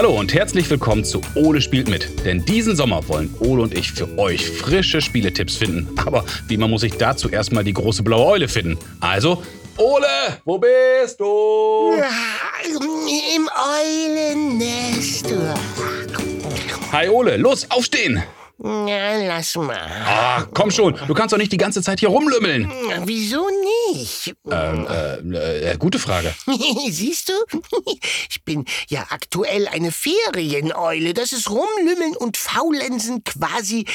Hallo und herzlich willkommen zu Ole spielt mit. Denn diesen Sommer wollen Ole und ich für euch frische Spieletipps finden. Aber wie man muss sich dazu erstmal die große blaue Eule finden. Also, Ole, wo bist du? Im Eulennest. Hi Ole, los, aufstehen! Na, lass mal. Ah, komm schon, du kannst doch nicht die ganze Zeit hier rumlümmeln. Wieso nicht? Ähm, äh, äh, gute Frage. Siehst du? Ich bin ja aktuell eine Ferieneule. Das ist Rumlümmeln und Faulenzen quasi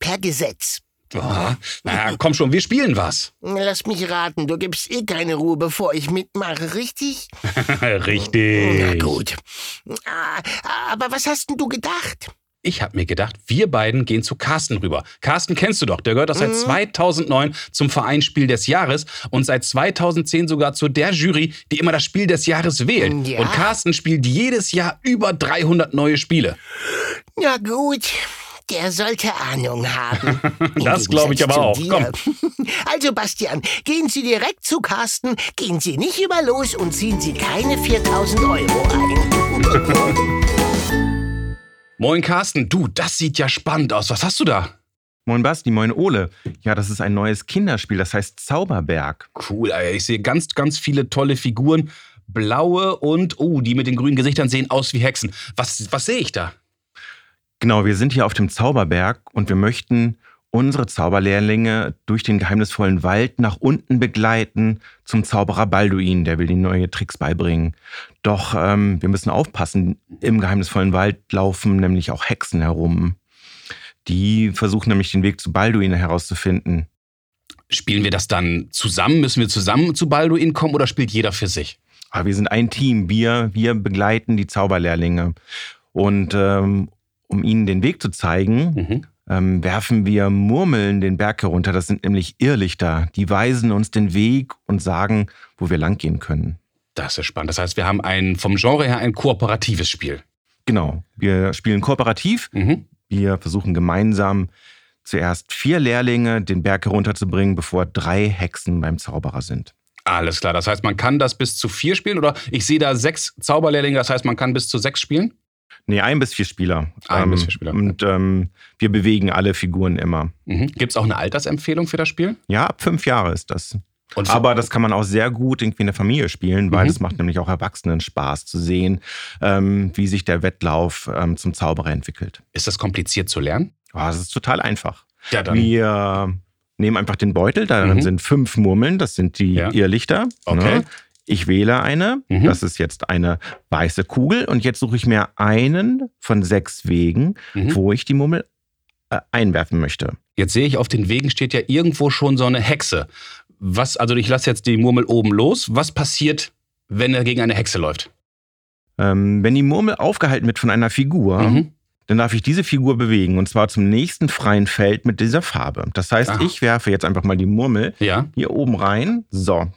per Gesetz. Ah, na, komm schon, wir spielen was. Lass mich raten, du gibst eh keine Ruhe, bevor ich mitmache, richtig? Richtig. Na gut. Ah, Aber was hast denn du gedacht? Ich habe mir gedacht, wir beiden gehen zu Carsten rüber. Carsten kennst du doch, der gehört doch seit 2009 zum Verein Spiel des Jahres und seit 2010 sogar zu der Jury, die immer das Spiel des Jahres wählt. Ja. Und Carsten spielt jedes Jahr über 300 neue Spiele. Na gut, der sollte Ahnung haben. Das glaub ich aber auch. Also, Bastian, gehen Sie direkt zu Carsten, gehen Sie nicht über los und ziehen Sie keine 4000 Euro ein. Moin Carsten, du, das sieht ja spannend aus. Was hast du da? Moin Basti, moin Ole. Ja, das ist ein neues Kinderspiel, das heißt Zauberberg. Cool, ey. ich sehe ganz, ganz viele tolle Figuren. Blaue und, oh, die mit den grünen Gesichtern sehen aus wie Hexen. Was, was sehe ich da? Genau, wir sind hier auf dem Zauberberg und wir möchten unsere Zauberlehrlinge durch den geheimnisvollen Wald nach unten begleiten zum Zauberer Balduin, der will ihnen neue Tricks beibringen. Doch ähm, wir müssen aufpassen, im geheimnisvollen Wald laufen nämlich auch Hexen herum. Die versuchen nämlich den Weg zu Balduin herauszufinden. Spielen wir das dann zusammen? Müssen wir zusammen zu Balduin kommen oder spielt jeder für sich? Aber wir sind ein Team, wir, wir begleiten die Zauberlehrlinge. Und ähm, um ihnen den Weg zu zeigen, Mhm. ähm, werfen wir Murmeln den Berg herunter. Das sind nämlich Irrlichter. Die weisen uns den Weg und sagen, wo wir langgehen können. Das ist spannend. Das heißt, wir haben ein vom Genre her ein kooperatives Spiel. Genau, wir spielen kooperativ. Mhm. Wir versuchen gemeinsam zuerst vier Lehrlinge den Berg herunterzubringen, bevor drei Hexen beim Zauberer sind. Alles klar. Das heißt, man kann das bis zu vier spielen oder ich sehe da sechs Zauberlehrlinge. Das heißt, man kann bis zu sechs spielen. Nee, ein bis vier Spieler. Ein bis vier Spieler. Und ähm, wir bewegen alle Figuren immer. Mhm. Gibt es auch eine Altersempfehlung für das Spiel? Ja, ab fünf Jahre ist das. Und Aber das kann man auch sehr gut irgendwie in der Familie spielen, weil Mhm. es macht nämlich auch Erwachsenen Spaß zu sehen, ähm, wie sich der Wettlauf ähm, zum Zauberer entwickelt. ist das kompliziert zu lernen? Oh, das ist total einfach. Ja, dann. Wir nehmen einfach den Beutel, darin Mhm. sind fünf Murmeln, das sind die Ja. Irrlichter. Okay. Ne? Ich wähle eine, Mhm. das ist jetzt eine weiße Kugel und jetzt suche ich mir einen von sechs Wegen, Mhm. wo ich die Murmel äh, einwerfen möchte. Jetzt sehe ich, auf den Wegen steht ja irgendwo schon so eine Hexe. Was, also ich lasse jetzt die Murmel oben los. Was passiert, wenn er gegen eine Hexe läuft? Ähm, wenn die Murmel aufgehalten wird von einer Figur, Mhm. dann darf ich diese Figur bewegen und zwar zum nächsten freien Feld mit dieser Farbe. Das heißt, Ah. ich werfe jetzt einfach mal die Murmel Ja. hier oben rein. So.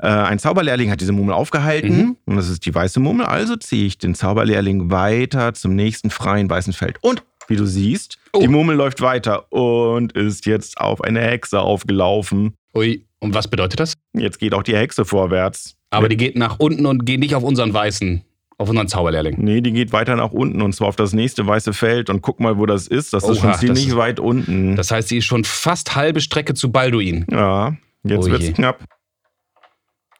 Äh, ein Zauberlehrling hat diese Murmel aufgehalten Mhm. und das ist die weiße Murmel. Also ziehe ich den Zauberlehrling weiter zum nächsten freien weißen Feld. Und wie du siehst, Oh. die Murmel läuft weiter und ist jetzt auf eine Hexe aufgelaufen. Ui. Und was bedeutet das? Jetzt geht auch die Hexe vorwärts. Aber die geht nach unten und geht nicht auf unseren weißen, auf unseren Zauberlehrling. Nee, die geht weiter nach unten und zwar auf das nächste weiße Feld und guck mal, wo das ist. Das ist Oha, schon das ziemlich ist- weit unten. Das heißt, sie ist schon fast halbe Strecke zu Balduin. ja, jetzt Oh wird's je. knapp.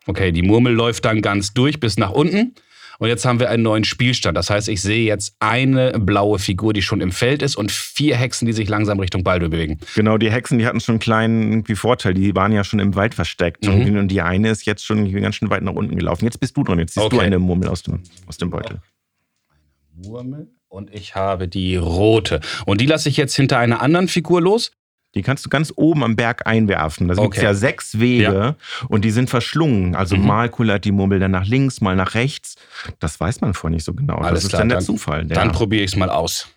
Okay, die Murmel läuft dann ganz durch bis nach unten. Und jetzt haben wir einen neuen Spielstand. Das heißt, ich sehe jetzt eine blaue Figur, die schon im Feld ist und vier Hexen, die sich langsam Richtung Baldur bewegen. Genau, die Hexen, die hatten schon einen kleinen irgendwie Vorteil. Die waren ja schon im Wald versteckt. Mhm. Und die eine ist jetzt schon ganz schön weit nach unten gelaufen. Jetzt bist du dran. Jetzt siehst du Okay. eine Murmel aus dem, aus dem Beutel. Murmel. Und ich habe die rote. Und die lasse ich jetzt hinter einer anderen Figur los. Die kannst du ganz oben am Berg einwerfen. Da gibt es Okay. ja sechs Wege und die sind verschlungen. Also Mhm. mal kullert die Murmel dann nach links, mal nach rechts. Das weiß man vorher nicht so genau. Alles das ist klar, dann der dann- Zufall. Der, Dann probiere ich es mal aus.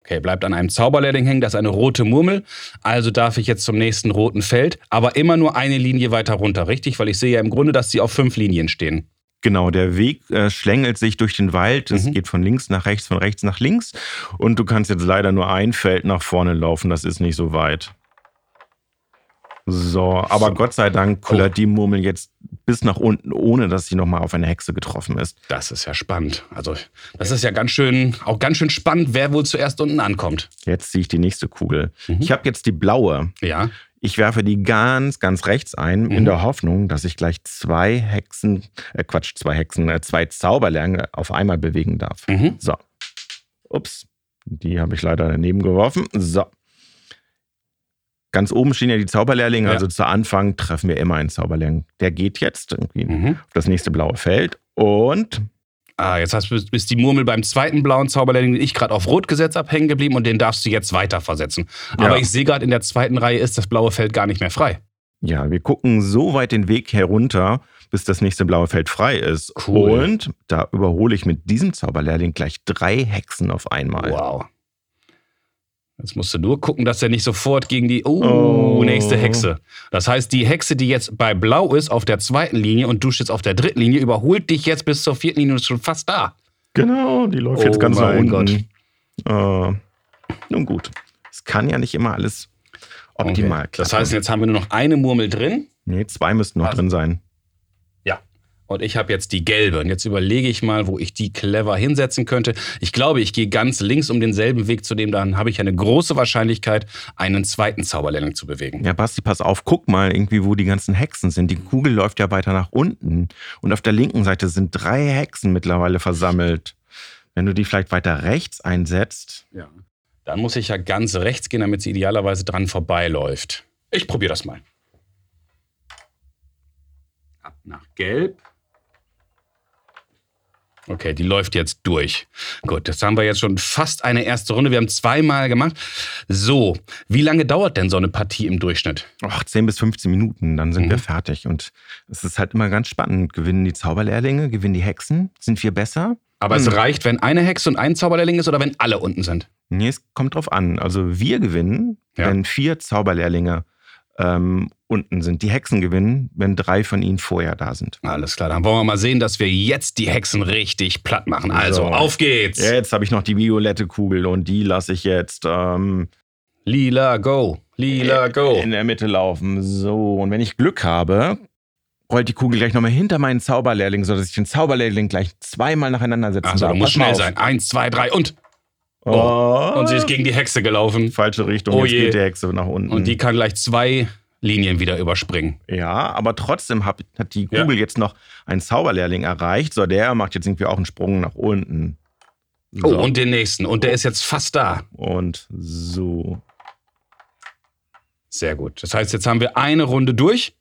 Okay, bleibt an einem Zauberlehrling hängen, das ist eine rote Murmel. Also darf ich jetzt zum nächsten roten Feld, aber immer nur eine Linie weiter runter, richtig? Weil ich sehe ja im Grunde, dass sie auf fünf Linien stehen. Genau, der Weg äh, schlängelt sich durch den Wald. Es Mhm. geht von links nach rechts, von rechts nach links. Und du kannst jetzt leider nur ein Feld nach vorne laufen. Das ist nicht so weit. So, aber So. Gott sei Dank kullert die Murmel jetzt bis nach unten, ohne dass sie nochmal auf eine Hexe getroffen ist. Das ist ja spannend. Also, das ist ja ganz schön, auch ganz schön spannend, wer wohl zuerst unten ankommt. Jetzt ziehe ich die nächste Kugel. Mhm. Ich habe jetzt die blaue. Ja. Ich werfe die ganz, ganz rechts ein, mhm. in der Hoffnung, dass ich gleich zwei Hexen, äh Quatsch, zwei Hexen, äh, zwei Zauberlänge auf einmal bewegen darf. Mhm. So. Ups, die habe ich leider daneben geworfen. So. Ganz oben stehen ja die Zauberlehrlinge, ja. also zu Anfang treffen wir immer einen Zauberlehrling. Der geht jetzt irgendwie mhm. auf das nächste blaue Feld und Ah, jetzt hast bist die Murmel beim zweiten blauen Zauberlehrling, den ich gerade auf Rot gesetzt habe, hängen geblieben und den darfst du jetzt weiter versetzen. Aber ja. ich sehe gerade in der zweiten Reihe ist das blaue Feld gar nicht mehr frei. Ja, wir gucken so weit den Weg herunter, bis das nächste blaue Feld frei ist. Cool. Und da überhole ich mit diesem Zauberlehrling gleich drei Hexen auf einmal. Wow. Jetzt musst du nur gucken, dass er nicht sofort gegen die oh, oh, nächste Hexe. Das heißt, die Hexe, die jetzt bei Blau ist, auf der zweiten Linie und du stehst auf der dritten Linie, überholt dich jetzt bis zur vierten Linie und ist schon fast da. Genau, die läuft oh jetzt ganz nach unten. Gott. Äh, nun gut. Es kann ja nicht immer alles optimal okay. Das heißt, jetzt haben wir nur noch eine Murmel drin. Nee, zwei müssten noch also. drin sein. Und ich habe jetzt die gelbe. Und jetzt überlege ich mal, wo ich die clever hinsetzen könnte. Ich glaube, ich gehe ganz links um denselben Weg zu dem. Dann habe ich eine große Wahrscheinlichkeit, einen zweiten Zauberlehrling zu bewegen. Ja, Basti, pass auf. Guck mal irgendwie, wo die ganzen Hexen sind. Die Kugel läuft ja weiter nach unten. Und auf der linken Seite sind drei Hexen mittlerweile versammelt. Wenn du die vielleicht weiter rechts einsetzt. Ja. Dann muss ich ja ganz rechts gehen, damit sie idealerweise dran vorbeiläuft. Ich probiere das mal. Ab nach Gelb. Okay, die läuft jetzt durch. Gut, das haben wir jetzt schon fast eine erste Runde. Wir haben zweimal gemacht. So, wie lange dauert denn so eine Partie im Durchschnitt? Ach, 10 bis 15 Minuten, dann sind mhm. wir fertig. Und es ist halt immer ganz spannend. Gewinnen die Zauberlehrlinge, gewinnen die Hexen? Sind wir besser? Aber hm. es reicht, wenn eine Hexe und ein Zauberlehrling ist oder wenn alle unten sind? Nee, es kommt drauf an. Also wir gewinnen, ja. wenn vier Zauberlehrlinge ähm, unten sind. Die Hexen gewinnen, wenn drei von ihnen vorher da sind. Alles klar, dann wollen wir mal sehen, dass wir jetzt die Hexen richtig platt machen. Also, so. auf geht's! Jetzt habe ich noch die violette Kugel und die lasse ich jetzt. Ähm, Lila, go! Lila, go! In der Mitte laufen. So, und wenn ich Glück habe, rollt die Kugel gleich nochmal hinter meinen Zauberlehrling, sodass ich den Zauberlehrling gleich zweimal nacheinander setzen also, darf. du musst schnell sein. Eins, zwei, drei und. Oh. Und sie ist gegen die Hexe gelaufen. Falsche Richtung. Oh Jetzt je. geht die Hexe nach unten. Und die kann gleich zwei Linien wieder überspringen. Ja, aber trotzdem hat, hat die Kugel ja. jetzt noch einen Zauberlehrling erreicht. So, der macht jetzt irgendwie auch einen Sprung nach unten. Oh, so. Oh, und den nächsten. Und der ist jetzt fast da. Und so. Sehr gut. Das heißt, jetzt haben wir eine Runde durch.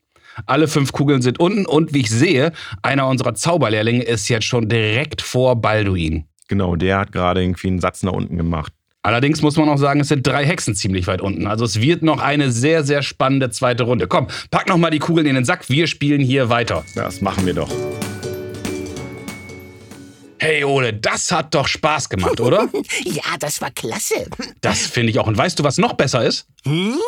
Alle fünf Kugeln sind unten. Und wie ich sehe, einer unserer Zauberlehrlinge ist jetzt schon direkt vor Balduin. Genau, der hat gerade irgendwie einen Satz nach unten gemacht. Allerdings muss man auch sagen, es sind drei Hexen ziemlich weit unten. Also es wird noch eine sehr, sehr spannende zweite Runde. Komm, pack noch mal die Kugeln in den Sack. Wir spielen hier weiter. Das machen wir doch. Hey Ole, das hat doch Spaß gemacht, oder? ja, das war klasse. Das finde ich auch. Und weißt du, was noch besser ist? Hm?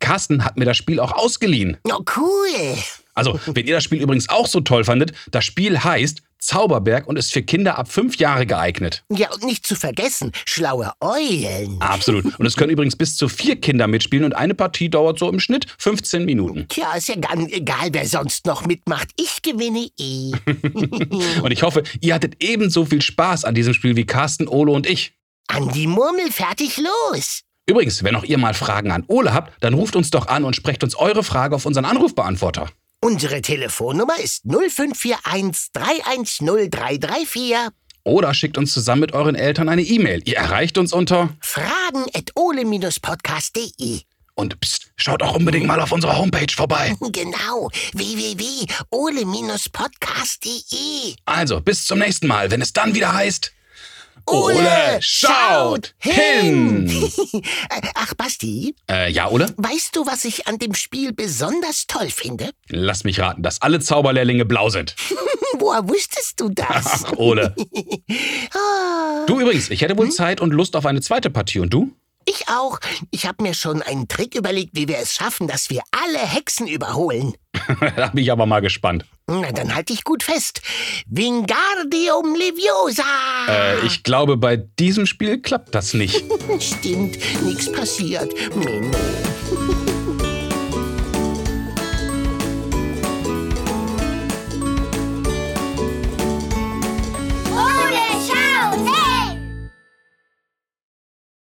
Carsten hat mir das Spiel auch ausgeliehen. Oh, cool. Also, wenn ihr das Spiel übrigens auch so toll fandet, das Spiel heißt Zauberberg und ist für Kinder ab fünf Jahre geeignet. Ja, und nicht zu vergessen, schlaue Eulen. Absolut. Und es können übrigens bis zu vier Kinder mitspielen und eine Partie dauert so im Schnitt 15 Minuten. Tja, ist ja ganz egal, wer sonst noch mitmacht. Ich gewinne eh. und ich hoffe, ihr hattet ebenso viel Spaß an diesem Spiel wie Carsten, Ole und ich. An die Murmel, fertig, los. Übrigens, wenn auch ihr mal Fragen an Ole habt, dann ruft uns doch an und sprecht uns eure Frage auf unseren Anrufbeantworter. Unsere Telefonnummer ist 0541 310 334. Oder schickt uns zusammen mit euren Eltern eine E-Mail. Ihr erreicht uns unter fragen.ole-podcast.de. Und pst, schaut auch unbedingt mal auf unserer Homepage vorbei. Genau, www.ole-podcast.de. Also, bis zum nächsten Mal, wenn es dann wieder heißt Ole schaut hin! Ach, Basti? Äh, ja, Ole? Weißt du, was ich an dem Spiel besonders toll finde? Lass mich raten, dass alle Zauberlehrlinge blau sind. Woher wusstest du das? Ach, Ole. Ah. Du übrigens, ich hätte wohl hm? Zeit und Lust auf eine zweite Partie. Und du? Ich auch. Ich habe mir schon einen Trick überlegt, wie wir es schaffen, dass wir alle Hexen überholen. da bin ich aber mal gespannt. Na, dann halte ich gut fest. Wingardium Leviosa! Äh, ich glaube, bei diesem Spiel klappt das nicht. Stimmt, nichts passiert. Menno.